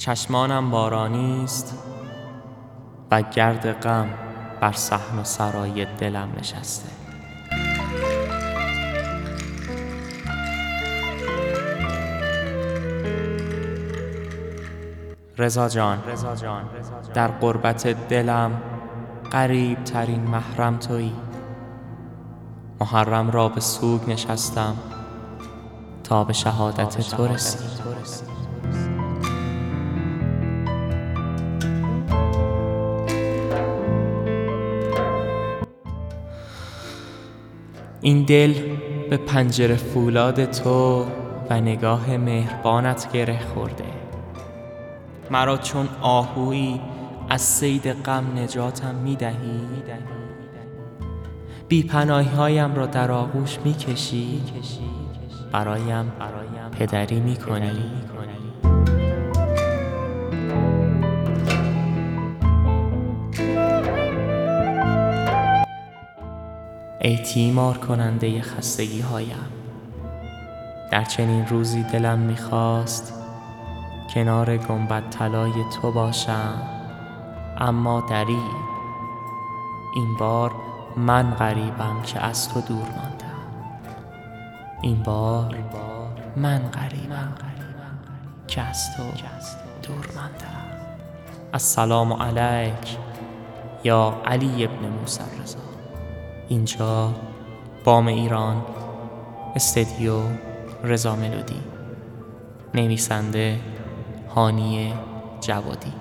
چشمانم بارانی است و گرد غم بر صحن و سرای دلم نشسته. رضا جان در قربت دلم قریب ترین محرم تویی. محرم را به سوگ نشستم تا به شهادت تو رسید این دل به پنجره فولاد تو و نگاه مهربانت گره خورده. مرا چون آهویی از صید غم نجاتم می دهی بی پناهی هایم را در آغوش می کشی برایم پدری می ای تیمار کننده خستگی هایم در چنین روزی دلم می خواست کنار گنبد طلای تو باشم اما دری این بار من غریبم که از تو دور ماندم. این بار من غریبم که از تو دور ماندم. السلام علیک یا علی ابن موسی رضا اینجا بام ایران استدیو رضا ملودی نویسنده هانی جوادی.